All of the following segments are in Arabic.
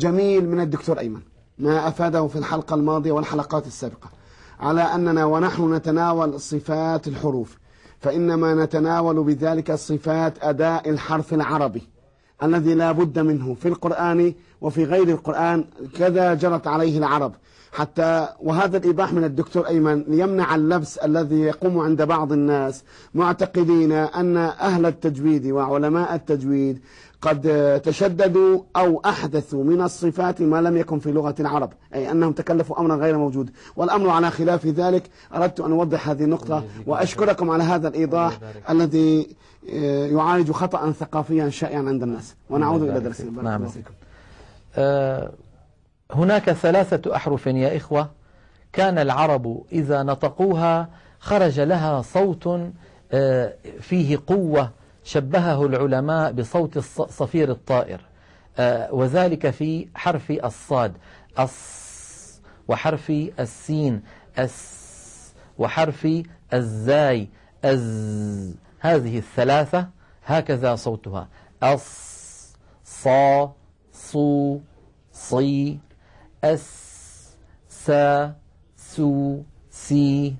جميل من الدكتور أيمن. ما أفاده في الحلقة الماضية والحلقات السابقة. على أننا ونحن نتناول صفات الحروف. فإنما نتناول بذلك صفات أداء الحرف العربي. الذي لا بد منه في القرآن وفي غير القرآن. كذا جرت عليه العرب. حتى وهذا الإيضاح من الدكتور أيمن يمنع اللبس الذي يقوم عند بعض الناس معتقدين أن أهل التجويد وعلماء التجويد قد تشددوا أو أحدثوا من الصفات ما لم يكن في لغة العرب أي أنهم تكلفوا أمرا غير موجود. والأمر على خلاف ذلك أردت أن أوضح هذه النقطة وأشكركم على هذا الإيضاح الذي يعالج خطأ ثقافيا شائعا عند الناس. ونعود إلى درس نعم. آه هناك ثلاثة أحرف يا إخوة. كان العرب إذا نطقوها خرج لها صوت آه فيه قوة شبهه العلماء بصوت صفير الطائر. آه وذلك في حرف الصاد. الص وحرف السين. الس وحرف الزاي. أز هذه الثلاثة هكذا صوتها. أص صا صو صي أس سا سو سي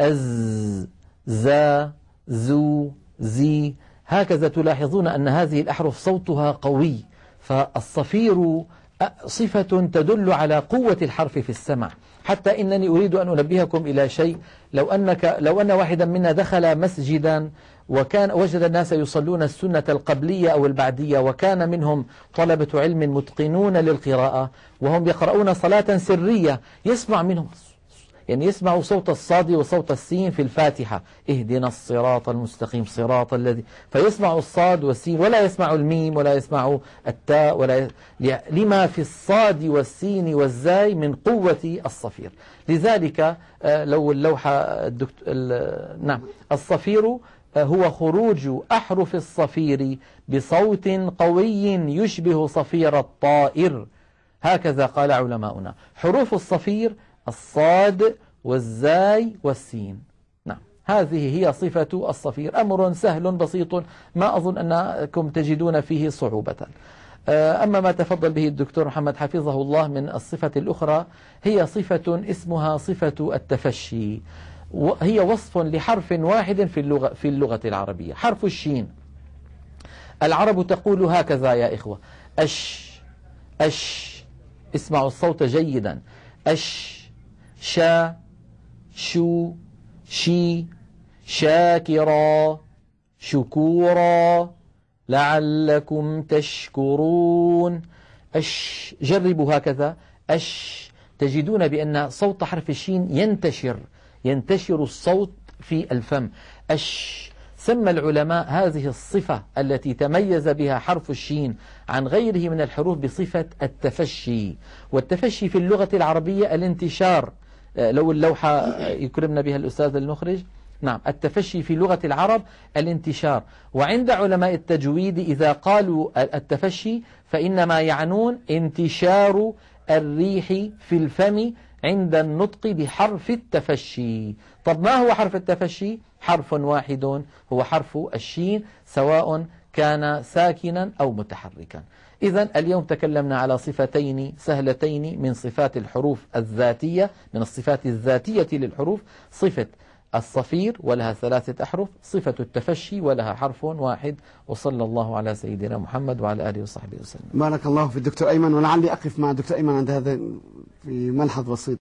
أز زا زو زي هكذا تلاحظون أن هذه الأحرف صوتها قوي فالصفير صفة تدل على قوة الحرف في السمع. حتى إنني أريد أن أنبهكم إلى شيء لو أنك لو أن واحدا منا دخل مسجدا وكان وجد الناس يصلون السنة القبلية أو البعدية وكان منهم طلبة علم متقنون للقراءة وهم يقرؤون صلاة سرية يسمع منهم يعني يسمع صوت الصاد وصوت السين في الفاتحة. اهدنا الصراط المستقيم صراط الذي فيسمع الصاد والسين ولا يسمع الميم ولا يسمع التاء ولا ي... لما في الصاد والسين والزاي من قوة الصفير. لذلك لو اللوحة الدكت... نعم الصفير هو خروج أحرف الصفير بصوت قوي يشبه صفير الطائر. هكذا قال علماؤنا. حروف الصفير الصاد والزاي والسين. نعم هذه هي صفة الصفير. أمر سهل بسيط. ما أظن أنكم تجدون فيه صعوبة. أما ما تفضل به الدكتور محمد حفظه الله من الصفة الأخرى هي صفة اسمها صفة التفشي. هي وصف لحرف واحد في اللغة, في اللغة العربية. حرف الشين. العرب تقول هكذا يا إخوة. أش أش. اسمعوا الصوت جيدا. أش شا شو شي شاكرا شكورا. لعلكم تشكرون. أش جربوا هكذا. أش تجدون بأن صوت حرف الشين ينتشر. ينتشر الصوت في الفم. أش سمى العلماء هذه الصفة التي تميز بها حرف الشين عن غيره من الحروف بصفة التفشي. والتفشي في اللغة العربية الانتشار. لو اللوحة يكرمنا بها الأستاذ المخرج نعم التفشي في لغة العرب الانتشار. وعند علماء التجويد إذا قالوا التفشي فإنما يعنون انتشار الريح في الفم عند النطق بحرف التفشي. طب ما هو حرف التفشي؟ حرف واحد هو حرف الشين سواء كان ساكنا أو متحركا. إذا اليوم تكلمنا على صفتين سهلتين من صفات الحروف الذاتية من الصفات الذاتية للحروف. صفة الصفير ولها ثلاثة أحرف صفة التفشي ولها حرف واحد. وصلى الله على سيدنا محمد وعلى آله وصحبه وسلم. بارك الله في الدكتور أيمن ولعلي أقف مع الدكتور أيمن عند هذا في ملحظ بسيط.